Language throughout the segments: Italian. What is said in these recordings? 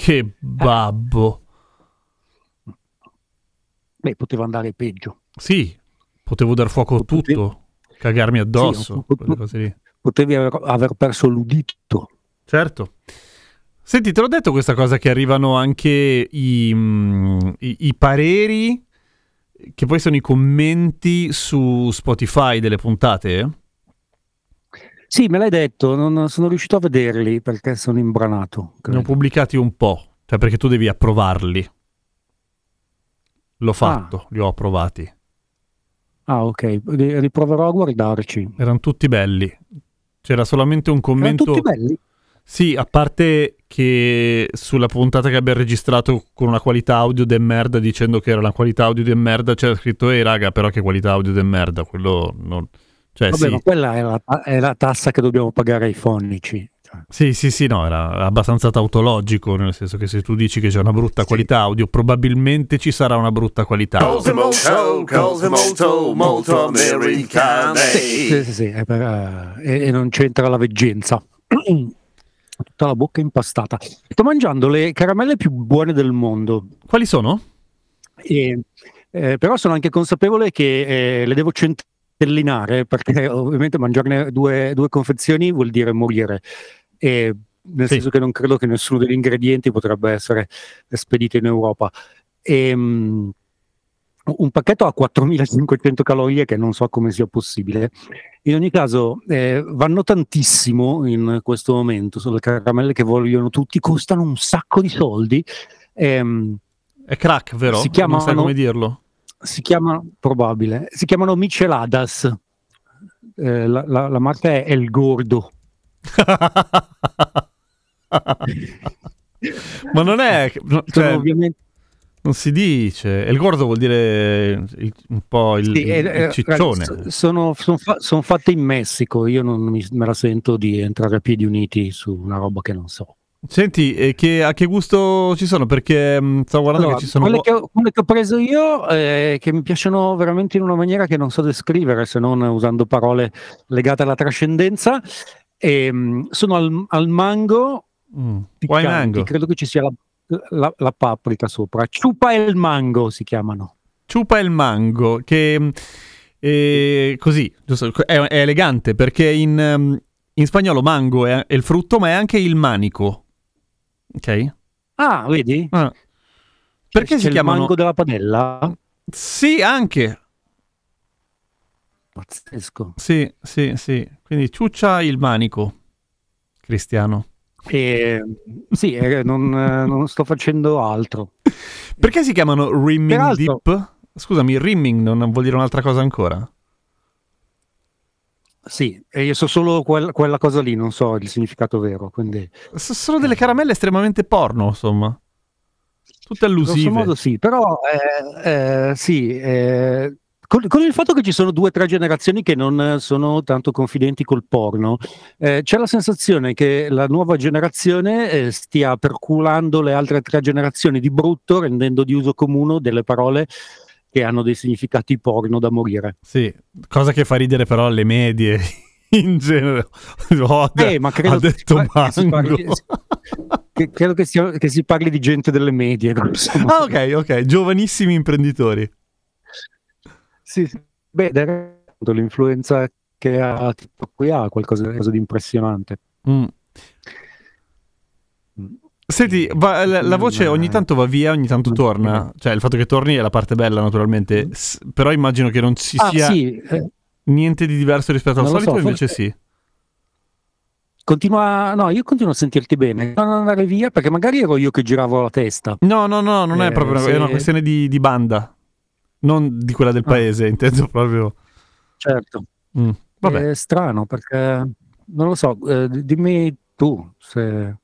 Che babbo. Beh, poteva andare peggio. Sì, potevo dar fuoco a Potevo- tutto, cagarmi addosso, Sì, lì. Potevi aver, aver perso l'udito. Certo. Senti, te l'ho detto questa cosa che arrivano anche i, mm, i- i pareri, che poi sono i commenti su Spotify delle puntate? Sì, me l'hai detto, non sono riuscito a vederli perché sono imbranato. Ne ho credo. pubblicati un po', cioè perché tu devi approvarli. L'ho fatto, li ho approvati. Ah, ok, Ri- riproverò a guardarci. Erano tutti belli. C'era solamente un Erano commento... tutti belli. Sì, a parte che sulla puntata che abbiamo registrato con una qualità audio de merda dicendo che era una qualità audio de merda, c'era scritto ehi raga, però che qualità audio de merda, quello non... Cioè Vabbè, sì, ma quella è la, è la tassa che dobbiamo pagare ai fonici. Cioè, sì, sì, sì, no, era abbastanza tautologico, nel senso che se tu dici che c'è una brutta Sì. qualità audio, probabilmente ci sarà una brutta qualità. Cose molto, cose molto, molto americane. sì, sì, sì, è per- eh, e, e non c'entra la veggenza. Tutta la bocca impastata. Sto mangiando le caramelle più buone del mondo. Quali sono? E, eh, però sono anche consapevole che eh, le devo centellinare perché ovviamente mangiarne due, due confezioni vuol dire morire. E, nel Sì. senso che non credo che nessuno degli ingredienti potrebbe essere spedito in Europa. E, mm, un pacchetto ha 4500 calorie che non so come sia possibile. In ogni caso, eh, vanno tantissimo in questo momento. Sono le caramelle che vogliono tutti, costano un sacco di soldi. Ehm, È crack, vero? Si Non sai come dirlo? Si chiamano probabile si chiamano micheladas Eh, la, la- la marca è El Gordo Ma non è... no, Sono cioè, ovviamente non si dice. El gordo vuol dire il- un po' il, sì, eh, il eh, ciccione. s- sono, son fa- son fatte in Messico io non mi, me la sento di entrare a piedi uniti su una roba che non so Senti, e che- a che gusto ci sono? Perché mh, sto guardando Allora, che ci sono... quelle, che ho, quelle che ho preso io eh, che mi piacciono veramente in una maniera che non so descrivere se non usando parole legate alla trascendenza ehm, sono al, al mango Mm, piccanti, mango? credo che ci sia la, la- la paprika sopra. Ciupa el mango si chiamano. Ciupa il mango, che mh, è così, giusto, è, è elegante perché in, um, in spagnolo mango è, è il frutto, ma è anche il manico. Ok? Ah, vedi? Ah. Perché C'è si il chiamano... mango della padella? Sì, anche. Pazzesco. Sì, sì, sì. Quindi ciuccia il manico, Cristiano. E, sì, eh, non, eh, non sto facendo altro. Perché si chiamano rimming Peraltro- dip? Scusami, rimming non vuol dire un'altra cosa ancora? Sì, e io so solo quel- quella cosa lì, non so il significato vero. Quindi, sono delle caramelle estremamente porno, insomma. Tutte grosso allusive. modo sì, però eh, eh, sì, eh, con, con il fatto che ci sono due o tre generazioni che non sono tanto confidenti col porno, eh, c'è la sensazione che la nuova generazione eh, stia perculando le altre tre generazioni di brutto, rendendo di uso comune delle parole che hanno dei significati porno da morire. Sì, cosa che fa ridere però alle medie in genere. Oh, Eh, ma credo ha che detto si par- che si parli-. Che- credo che, sia- che si parli di gente delle medie. Ah, ok, ok, giovanissimi imprenditori. Sì, sì. Beh, del l'influenza che ha TikTok qui ha qualcosa, qualcosa di impressionante. Mm. Senti, va- la, la voce Mm, ogni tanto va via, ogni tanto torna. Cioè, il fatto che torni è la parte bella, naturalmente. S- però immagino che non ci Ah, sia sì, eh, niente di diverso rispetto al solito, so, invece forse- sì. continua, no, io continuo a sentirti bene. Non andare via perché magari ero io che giravo la testa. No, no, no, non è Eh, proprio se- è una questione di, di banda. Non di quella del Ah. paese, intendo proprio. Certo. Mm, Vabbè. È strano perché non lo so, eh, dimmi tu se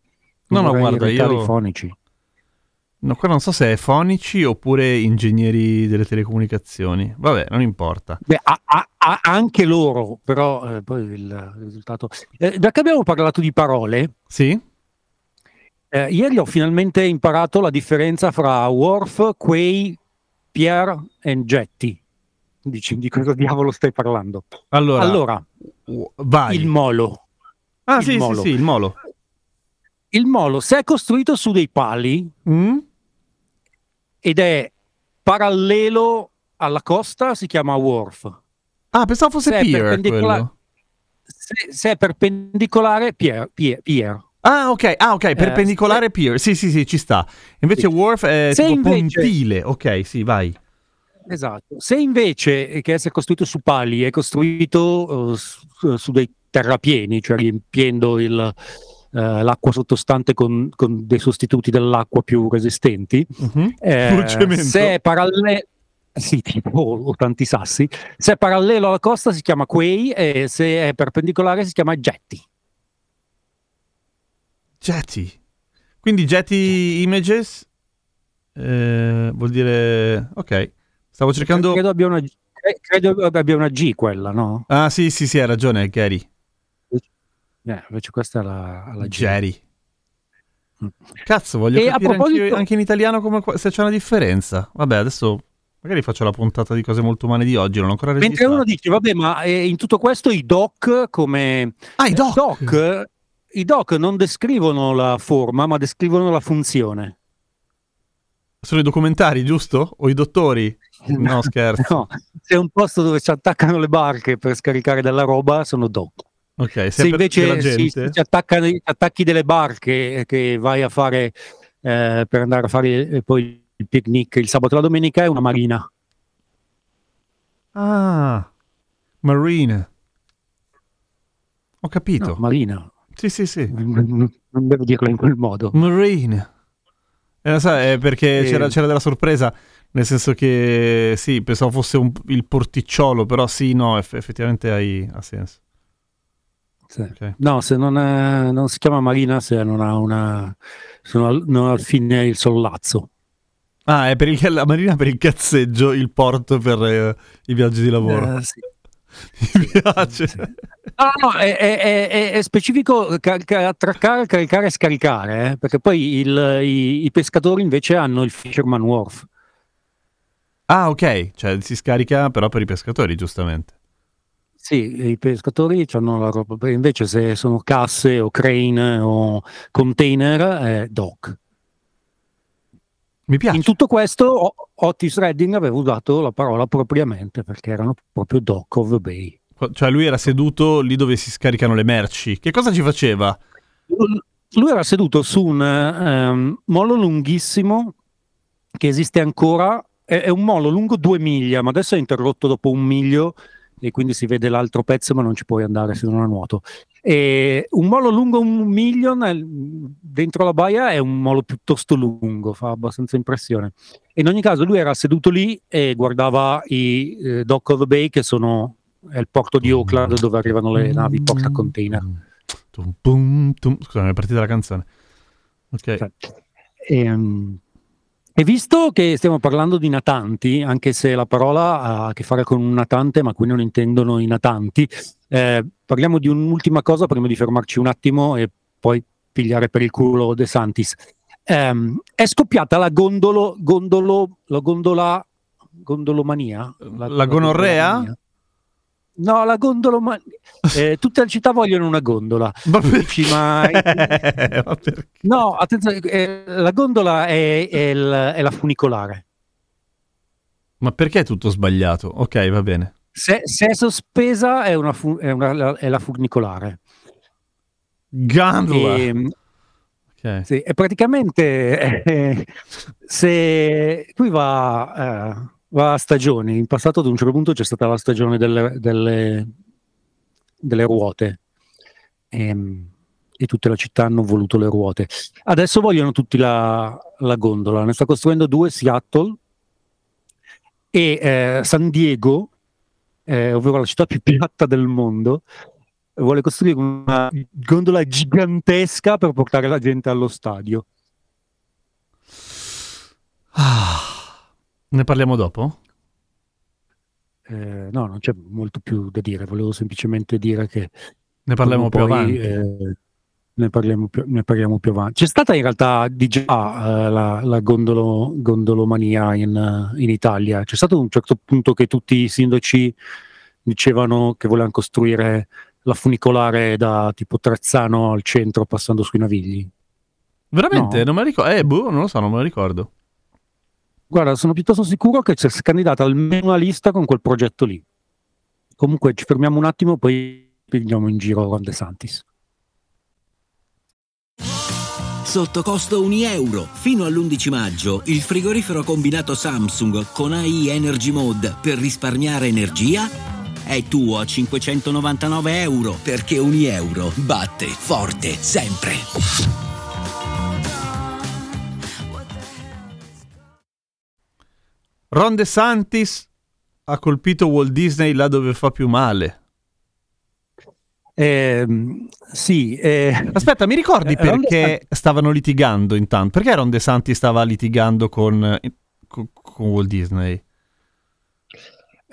No, no, guarda, io- i fonici. No, qua non so se è fonici oppure ingegneri delle telecomunicazioni. Vabbè, non importa. Beh, a- a- a- anche loro, però eh, poi il risultato... Eh, da che abbiamo parlato di parole, Sì? eh, ieri ho finalmente imparato la differenza fra Worf, Quay, Pierre e Getty. Dici, di cosa diavolo stai parlando? Allora, Allora, il molo. ah, il sì, molo. sì, sì, il molo. Il molo, se è costruito su dei pali Mm? ed è parallelo alla costa, si chiama Worf. Ah, pensavo fosse Se Pier quello. Se, se è perpendicolare, Pierre. Pierre, Pierre. Ah, ok, ah, ok, perpendicolare Pier. Sì, sì, sì, ci sta. Invece Eh, Sì. Worf è Se tipo invece- pontile. Ok, sì, vai. Esatto. Se invece eh, che essere costruito su pali è costruito eh, su, su dei terrapieni, cioè riempiendo il, eh, l'acqua sottostante con, con dei sostituti dell'acqua più resistenti, Mhm. eh, se è parallelo sì, tipo o, o tanti sassi, se è parallelo alla costa si chiama quay e se è perpendicolare si chiama jetty. Jetty. Quindi Jetty Images eh, vuol dire... Ok, stavo cercando... Credo abbia una, cre- credo abbia una G quella, no? Ah, sì, sì, sì, hai ragione, Gary. Eh, invece questa è la, la. Jerry. Mm. Cazzo, voglio E a capire proposito- anche, anche in italiano come, se c'è una differenza. Vabbè, adesso magari faccio la puntata di cose molto umane di oggi, non ho ancora Mentre registrato. uno dice, vabbè, ma eh, in tutto questo i doc come... Ah, i doc! Doc, I doc non descrivono la forma, ma descrivono la funzione. Sono i documentari, giusto? O i dottori? No, scherzo. No, se è un posto dove ci attaccano le barche per scaricare della roba, sono doc. Ok, se, invece si- attaccano, attacchi delle barche che vai a fare eh, per andare a fare eh, poi il picnic il sabato e la domenica, è una marina. Ah, Marine. Ho capito. No, marina. Sì, sì, sì. Non devo dirlo in quel modo. Marine. Eh, lo sai, è perché Eh. c'era, c'era della sorpresa, nel senso che sì, pensavo fosse un- il porticciolo, però sì, no, eff- effettivamente hai, ha senso. Sì. Ok. No, se non, è- non si chiama marina se non ha una se non ha, non ha al fine il sollazzo. Ah, è per il, la marina per il cazzeggio, il porto per eh, i viaggi di lavoro. Eh, sì. Mi piace. sì. No, no, è, è- è- è- specifico car- car- attraccare, caricare e scaricare, eh, perché poi il- i, i pescatori invece hanno il Fisherman Wharf. Ah, ok, cioè si scarica però per i pescatori, giustamente. Sì, i pescatori hanno la roba, invece se sono casse o crane o container è dock. Mi piace. In tutto questo O- Otis Redding aveva usato la parola propriamente perché erano proprio dock of the bay. Cioè lui era seduto lì dove si scaricano le merci. Che cosa ci faceva? Lui era seduto su un ehm, molo lunghissimo che esiste ancora, è, è un molo lungo due miglia, ma adesso è interrotto dopo un miglio e quindi si vede l'altro pezzo, ma non ci puoi andare se non a nuoto. E un molo lungo un miglio nel- dentro la baia è un molo piuttosto lungo, fa abbastanza impressione. In ogni caso, lui era seduto lì e guardava i eh, Dock of the Bay, che sono è il porto di Auckland dove arrivano le navi porta container. Tum, pum, tum. Scusa, mi è partita la canzone. Ok. Cioè, ehm, E visto che stiamo parlando di natanti, anche se la parola ha a che fare con un natante, ma qui non intendono i natanti, eh, parliamo di un'ultima cosa prima di fermarci un attimo e poi pigliare per il culo De Santis. Ehm, è scoppiata la gondolo, gondolo, la gondola, gondolomania? La gonorrea? gondolomania? No, la gondolomania. Eh, tutte le città vogliono una gondola. Ma dici, ma- perché? Ma perché? No, attenzione, eh, la gondola è, è il- è la funicolare. Ma perché è tutto sbagliato? Ok, va bene. Se, se è sospesa è, una fu- è una- è la funicolare. Gandola. E, Ok. sì, e praticamente eh, se qui va, eh, va a stagioni. In passato ad un certo punto c'è stata la stagione delle, delle- delle ruote Ehm, e tutte le città hanno voluto le ruote. Adesso vogliono tutti la, la gondola. Ne sta costruendo due Seattle e eh, San Diego, eh, ovvero la città più piatta del mondo, vuole costruire una gondola gigantesca per portare la gente allo stadio. Ne parliamo dopo? Eh, no, non c'è molto più da dire, volevo semplicemente dire che Ne parliamo più poi, avanti. eh, ne, parliamo più, ne parliamo più avanti. C'è stata in realtà di già eh, la, la gondolo- gondolomania in, in Italia. C'è stato un certo punto che tutti i sindaci dicevano che volevano costruire la funicolare da tipo Trezzano al centro passando sui Navigli. Veramente? no. Non me la ricordo. Eh, boh, non lo so, non me lo ricordo. Guarda, sono piuttosto sicuro che c'è candidata almeno una lista con quel progetto lì. Comunque ci fermiamo un attimo, poi andiamo in giro con De Santis. Sotto costo 1 euro. Fino all'11 maggio il frigorifero combinato Samsung con AI Energy Mode per risparmiare energia è tuo a 599 euro perché 1 euro batte forte sempre. Ron DeSantis ha colpito Walt Disney là dove fa più male. Ehm, sì, eh, Aspetta, mi ricordi Eh, perché stavano litigando intanto? Perché Ron DeSantis stava litigando con, eh, con- con Walt Disney?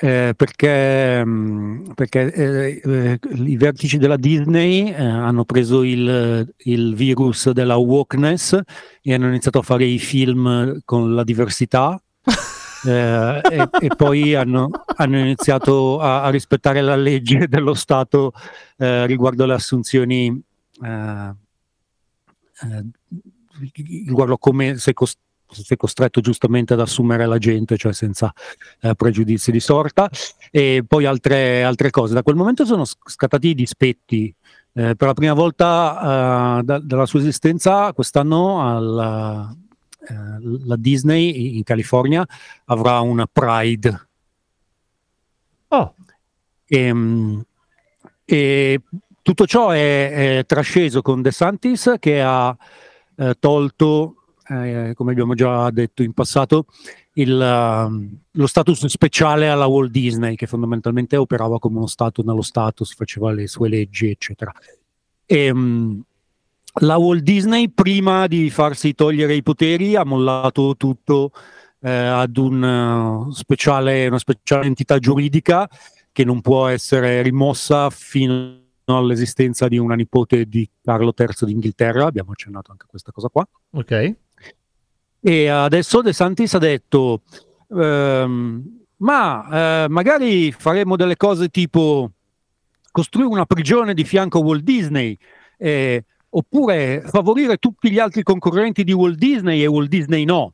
eh, perché, mm, perché eh, eh, i vertici della Disney eh, hanno preso il, il virus della wokeness e hanno iniziato a fare i film con la diversità. Eh, e, e poi hanno, hanno iniziato a, a rispettare la legge dello Stato eh, riguardo le assunzioni, eh, eh, riguardo come sei, cos- sei costretto giustamente ad assumere la gente, cioè senza eh, pregiudizi di sorta, e poi altre, altre cose. Da quel momento sono sc- scattati i dispetti. Eh, per la prima volta eh, da- dalla sua esistenza, quest'anno alla- eh, la Disney in California avrà una Pride. Oh, Ehm, E, tutto ciò è, è trasceso con De Santis che ha eh, tolto, eh, come abbiamo già detto in passato, il, um, lo status speciale alla Walt Disney, che fondamentalmente operava come uno Stato nello Stato, si faceva le sue leggi, eccetera. E, mm, la Walt Disney, prima di farsi togliere i poteri, ha mollato tutto eh, ad un, eh, speciale, una speciale entità giuridica che non può essere rimossa fino all'esistenza di una nipote di Carlo III d'Inghilterra. Abbiamo accennato anche questa cosa qua. ok. E adesso De Santis ha detto: ehm, Ma eh, magari faremo delle cose tipo costruire una prigione di fianco a Walt Disney, eh, oppure favorire tutti gli altri concorrenti di Walt Disney e Walt Disney no.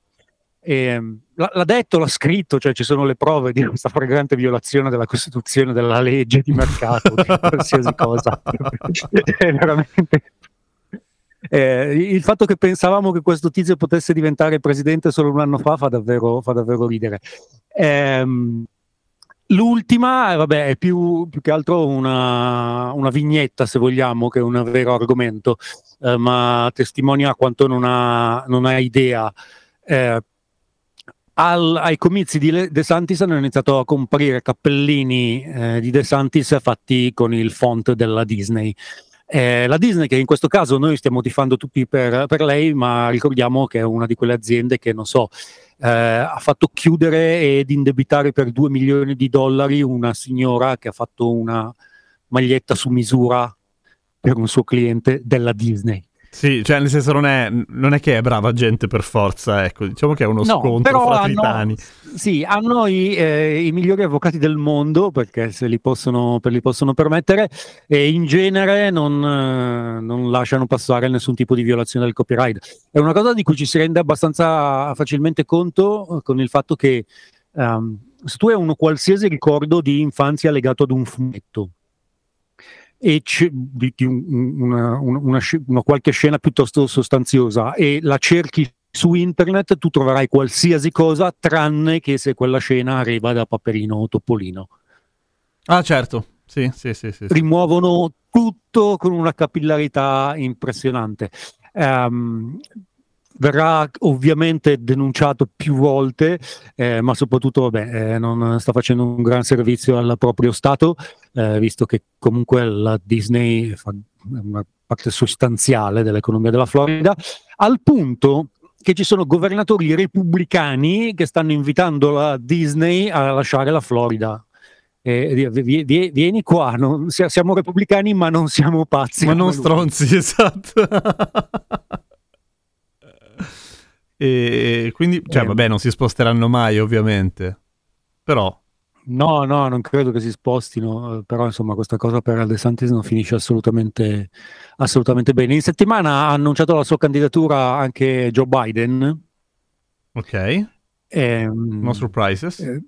Ehm, l'ha, l'ha detto, l'ha scritto, cioè ci sono le prove di questa fragrante violazione della Costituzione, della legge di mercato, di qualsiasi cosa. È veramente. Eh, il fatto che pensavamo che questo tizio potesse diventare presidente solo un anno fa fa davvero, fa davvero ridere. Ehm, l'ultima, eh, vabbè, è più, più che altro una, una vignetta, se vogliamo, che un vero argomento, eh, ma testimonia quanto non ha, non ha idea. Eh, al- ai comizi di De Santis hanno iniziato a comparire cappellini eh, di De Santis fatti con il font della Disney. Eh, la Disney, che in questo caso noi stiamo tifando tutti per, per lei, ma ricordiamo che è una di quelle aziende che, non so, eh, ha fatto chiudere ed indebitare per 2 milioni di dollari una signora che ha fatto una maglietta su misura per un suo cliente della Disney. Sì, cioè nel senso non è, non è che è brava gente per forza, ecco, diciamo che è uno No, scontro fra hanno- titani. Sì, hanno i, eh, i migliori avvocati del mondo perché se li possono, per li possono permettere e in genere non, eh, non lasciano passare nessun tipo di violazione del copyright. È una cosa di cui ci si rende abbastanza facilmente conto eh, con il fatto che ehm, se tu hai un qualsiasi ricordo di infanzia legato ad un fumetto e c'è- di, di un- un- una, una- una qualche scena piuttosto sostanziosa e la cerchi su internet tu troverai qualsiasi cosa tranne che se quella scena arriva da Paperino o Topolino. Ah, certo. Sì, sì, sì, sì. Rimuovono tutto con una capillarità impressionante. Ehm, verrà ovviamente denunciato più volte, eh, ma soprattutto vabbè, eh, non sta facendo un gran servizio al proprio Stato, eh, visto che comunque la Disney fa una parte sostanziale dell'economia della Florida, al punto che ci sono governatori repubblicani che stanno invitando la Disney a lasciare la Florida. E, vi- vieni qua, non- sia- siamo repubblicani ma non siamo pazzi. Ma non stronzi, esatto. E quindi, cioè, Eh. vabbè, non si sposteranno mai, ovviamente. Però, No, no, non credo che si spostino, eh, però insomma questa cosa per DeSantis non finisce assolutamente, assolutamente bene. In settimana ha annunciato la sua candidatura anche Joe Biden. ok, ehm, no surprises. eh,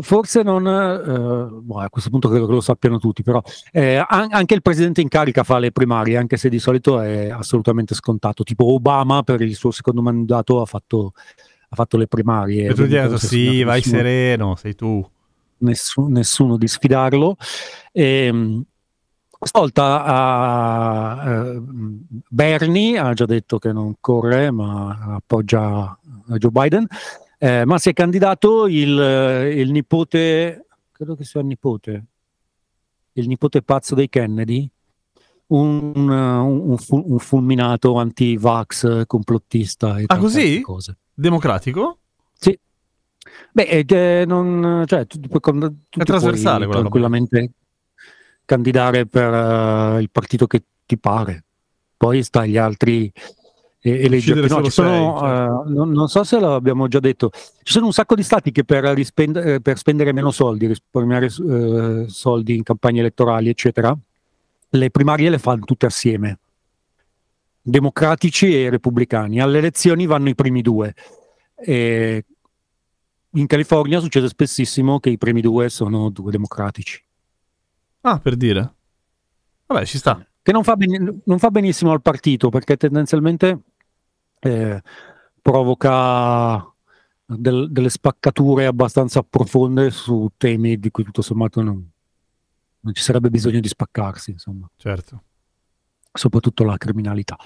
forse non, eh, boh, a questo punto credo che lo sappiano tutti, però eh, an- anche il presidente in carica fa le primarie, anche se di solito è assolutamente scontato. Tipo Obama per il suo secondo mandato ha fatto, ha fatto le primarie. E tu ti hai detto, sì, vai nessuno- sereno, sei tu. nessu- nessuno di sfidarlo. Ehm, stavolta ha, eh, Bernie ha già detto che non corre, ma appoggia Joe Biden. Eh, ma si è candidato il, il nipote, credo che sia il nipote, il nipote pazzo dei Kennedy, un, un- un fu- un fulminato anti-vax complottista. E Ah, così? Cose. Democratico? Beh, eh, che non, cioè, tu, tu tu ti trasversale puoi quella roba. tranquillamente candidare per eh, il partito che ti pare. Poi sta agli altri e, eleggerti. Decidere No, se ci lo sono, sei, eh, non, non so se l'abbiamo già detto, ci sono un sacco di stati che per, rispend- eh, per spendere meno soldi, risparmiare eh, soldi in campagne elettorali, eccetera, le primarie le fanno tutte assieme. Democratici e repubblicani. Alle elezioni vanno i primi due. E in California succede spessissimo che i primi due sono due democratici, Ah, per dire. Vabbè, ci sta. che non fa, ben- non fa benissimo al partito perché tendenzialmente eh, provoca del- delle spaccature abbastanza profonde su temi di cui tutto sommato non, non ci sarebbe bisogno di spaccarsi, insomma, Certo. soprattutto la criminalità.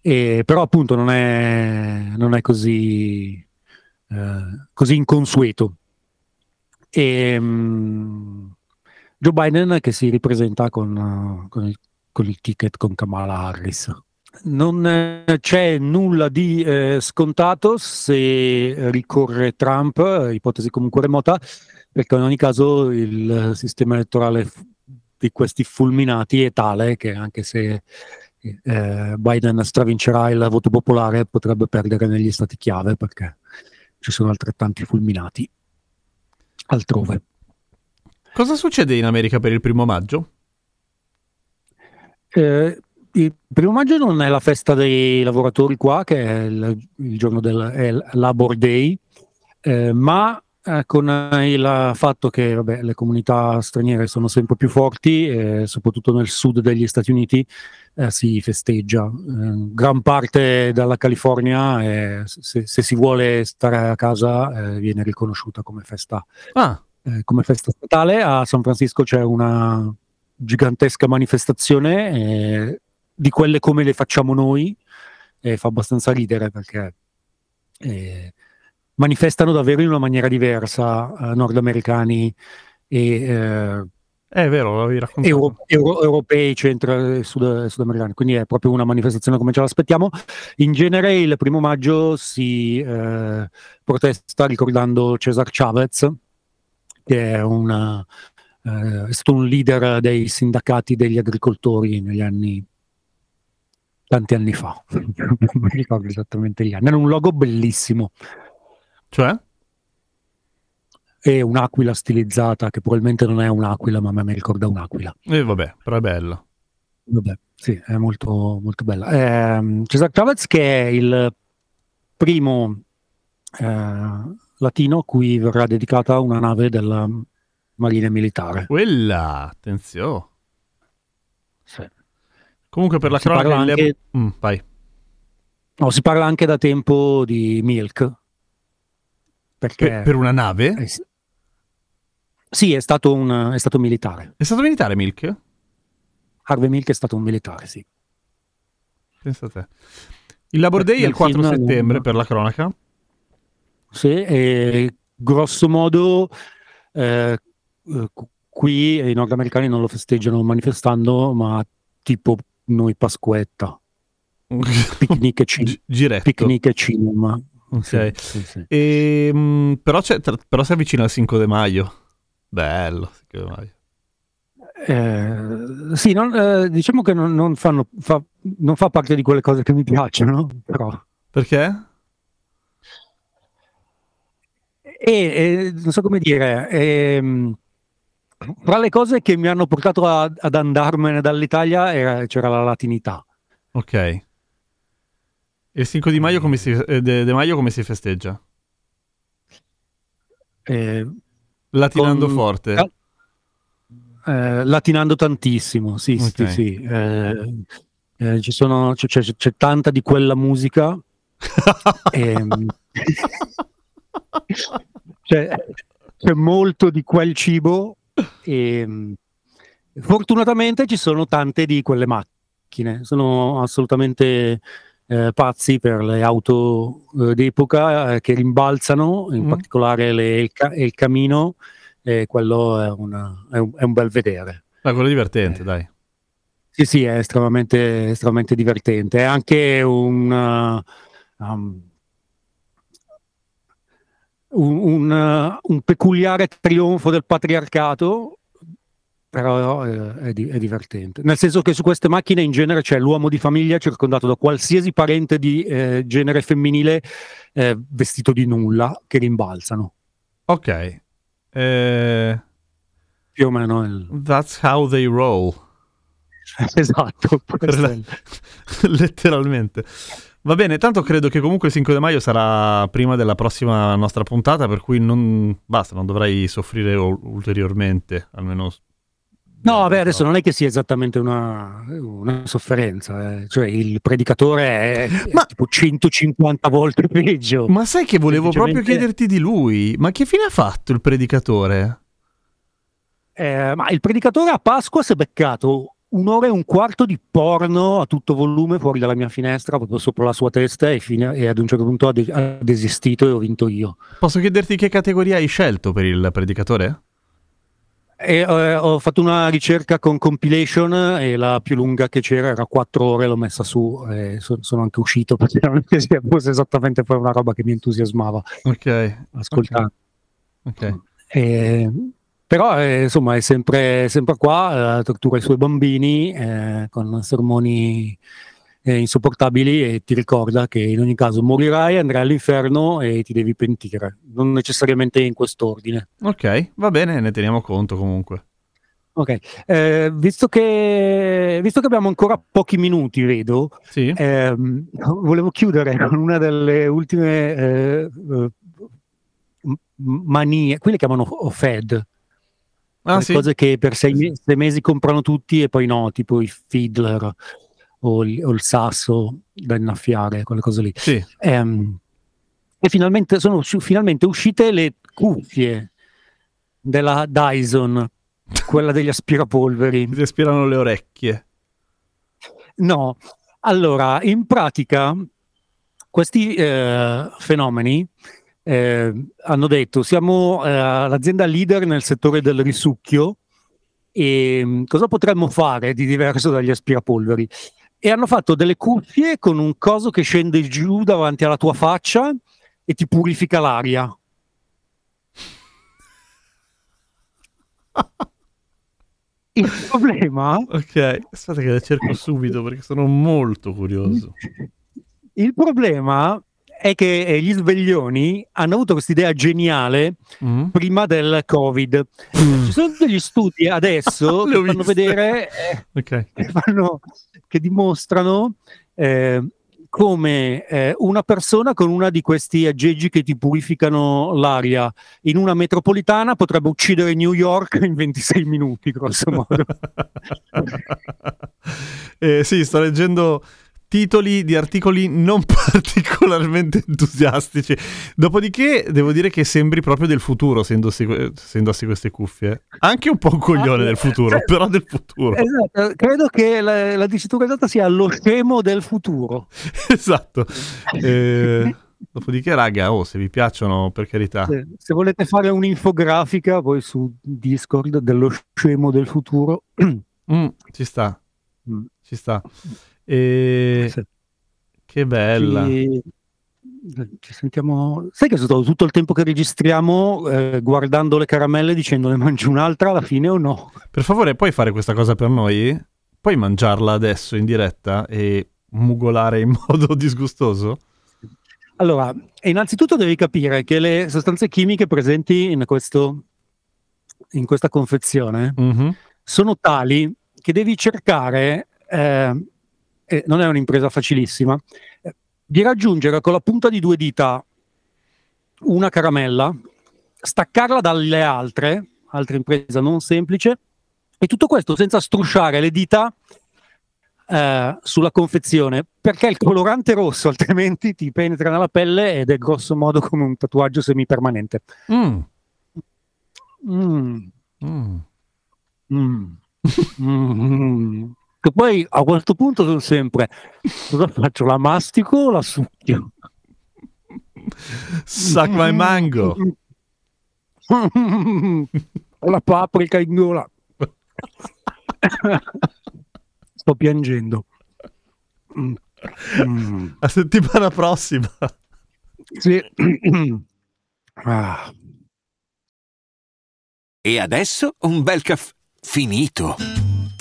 E, però appunto non è, non è così, eh, così inconsueto. E, mm, Joe Biden che si ripresenta con, con il, con il ticket con Kamala Harris. Non eh, c'è nulla di eh, scontato se ricorre Trump, ipotesi comunque remota, perché in ogni caso il sistema elettorale di questi fulminati è tale che anche se eh, Biden stravincerà il voto popolare potrebbe perdere negli stati chiave perché ci sono altrettanti fulminati altrove. Cosa succede in America per il primo maggio? Eh, il primo maggio non è la festa dei lavoratori qua, che è il, il giorno del Labor Day, eh, ma eh, con il fatto che vabbè, le comunità straniere sono sempre più forti, eh, soprattutto nel sud degli Stati Uniti, eh, si festeggia. Eh, gran parte dalla California, se, se si vuole stare a casa, viene riconosciuta come festa Ah, come festa statale. A San Francisco c'è una gigantesca manifestazione di quelle come le facciamo noi e fa abbastanza ridere perché eh, manifestano davvero in una maniera diversa eh, nordamericani e eh, è vero, l'avevi raccontato. euro- euro- europei, centro e sud- sudamericani, quindi è proprio una manifestazione come ce l'aspettiamo. In genere il primo maggio si eh, protesta ricordando Cesar Chavez, che è, una, eh, è stato un leader dei sindacati degli agricoltori negli anni tanti anni fa, non mi ricordo esattamente gli anni. Era un logo bellissimo Cioè? e un'aquila stilizzata che probabilmente non è un'aquila, ma a me mi ricorda un'aquila. E vabbè, però è bello. Vabbè, sì, è molto, molto bella. Ehm, Cesar Chavez che è il primo eh, latino a cui verrà dedicata una nave della Marina Militare. Quella, attenzione. Comunque per la Si cronaca... anche- Mm, vai. No, si parla anche da tempo di Milk. Perché Per, per una nave? eh, sì. È stato, un, è stato militare. È stato militare Milk? Harvey Milk è stato un militare, sì. Pensa a te. Il Labor Day è il Nel 4 film, settembre per la cronaca. Sì, e grosso modo eh, eh, qui i nordamericani non lo festeggiano manifestando, ma tipo noi Pasquetta. picnic e, ci- Gi- giretto. picnic e cinema. Ok. Sì, sì. E, mm, però, c'è- tra- però si avvicina al 5 de Maio. Bello, 5 de Maio. Eh, sì, non- eh, diciamo che non, non fanno, fa, non fa parte di quelle cose che mi piacciono, però. Perché? E, e, non so come dire, ehm, tra le cose che mi hanno portato a- ad andarmene dall'Italia era- c'era la latinità. Ok. E il 5 di maio come si, eh, de, de maio come si festeggia? Eh, Latinando Con- forte. Eh, latinando tantissimo, sì, sì, Ok. sì. Eh, eh, ci sono, c'è, c'è- c'è tanta di quella musica. ehm, c'è, c'è molto di quel cibo e fortunatamente ci sono tante di quelle macchine. Sono assolutamente eh, pazzi per le auto eh, d'epoca eh, che rimbalzano, in Mm. particolare le- il, ca- il camino, e quello è, una- è un, è un bel vedere. Ah, quello è divertente, dai. Sì, sì, è estremamente, estremamente divertente. È anche un, uh, um, un, un, uh, un peculiare trionfo del patriarcato, però eh, è, di- è divertente. Nel senso che su queste macchine in genere c'è l'uomo di famiglia circondato da qualsiasi parente di eh, genere femminile eh, vestito di nulla che rimbalzano. Ok. Eh, Più o meno il... that's how they roll. esatto. è Letteralmente. Va bene, tanto credo che comunque il 5 di maio sarà prima della prossima nostra puntata, per cui non basta, non dovrai soffrire ul- ulteriormente, almeno No, vabbè, adesso non è che sia esattamente una, una sofferenza, eh. cioè il predicatore è, Ma- tipo 150 volte peggio. Ma sai che volevo proprio chiederti di lui? Ma che fine ha fatto il predicatore? Eh, ma il predicatore a Pasqua si è beccato un'ora e un quarto di porno a tutto volume fuori dalla mia finestra, proprio sopra la sua testa, e, fine- e ad un certo punto ha, de- ha desistito e ho vinto io. Posso chiederti che categoria hai scelto per il predicatore? E, eh, ho fatto una ricerca con compilation e la più lunga che c'era era 4 ore, l'ho messa su e so- sono anche uscito perché non fosse esattamente poi una roba che mi entusiasmava Ok, ascoltare. ok. Eh, però eh, insomma è sempre, sempre qua, eh, tortura i suoi bambini eh, con sermoni eh, insopportabili e ti ricorda che in ogni caso morirai, andrai all'inferno e ti devi pentire, non necessariamente in quest'ordine. Ok, va bene, ne teniamo conto comunque. Ok, eh, visto, che, visto che abbiamo ancora pochi minuti, vedo, Sì? ehm, volevo chiudere con una delle ultime eh, eh, manie, qui le chiamano Fed, ah, sì? cose che per sei, me- sei mesi comprano tutti e poi no, tipo i fiddler o il, o il sasso da innaffiare, quelle cose lì. Sì. Ehm, e finalmente sono usci- finalmente uscite le cuffie della Dyson, quella degli aspirapolveri. Ti aspirano le orecchie. No, allora, in pratica questi eh, fenomeni eh, hanno detto siamo eh, l'azienda leader nel settore del risucchio e mh, cosa potremmo fare di diverso dagli aspirapolveri? E hanno fatto delle cuffie con un coso che scende giù davanti alla tua faccia e ti purifica l'aria. Il problema Ok, aspetta che le cerco subito perché sono molto curioso. Il problema è che eh, gli sveglioni hanno avuto questa idea geniale Mm? prima del Covid. Ci sono degli studi adesso che fanno vedere, eh, Ok. che, fanno- che dimostrano eh, come eh, una persona con una di questi aggeggi che ti purificano l'aria in una metropolitana potrebbe uccidere New York in 26 minuti, grosso modo. Eh, sì, sto leggendo titoli di articoli non particolarmente entusiastici. Dopodiché devo dire che sembri proprio del futuro se indossi, se indossi queste cuffie. Anche un po' un coglione del futuro, Cioè, però del futuro. Esatto, credo che la, la dicitura esatta sia lo scemo del futuro. esatto. Eh, dopodiché, raga, oh, se vi piacciono, per carità. Se, se volete fare un'infografica poi su Discord dello scemo del futuro. Mm, ci sta, Mm. ci sta. E... Sì. Che bella. Ci, ci sentiamo. Sai che stato tutto il tempo che registriamo eh, guardando le caramelle dicendo ne mangi un'altra alla fine o no? Per favore, puoi fare questa cosa per noi? Puoi mangiarla adesso in diretta e mugolare in modo disgustoso? Allora, innanzitutto devi capire che le sostanze chimiche presenti in, questo, in questa confezione Mhm. sono tali che devi cercare, eh, e non è un'impresa facilissima, eh, di raggiungere con la punta di due dita una caramella, staccarla dalle altre, altra impresa non semplice, e tutto questo senza strusciare le dita eh, sulla confezione, perché il colorante rosso altrimenti ti penetra nella pelle ed è grosso modo come un tatuaggio semipermanente. Mm. Mm. Mm. Mm. Che poi a questo punto sono sempre cosa faccio? La mastico o la succhio? Suck my mango. la paprika in gola. Sto piangendo. Mm. Mm. La settimana prossima. Sì. Ah. E adesso un bel caffè finito.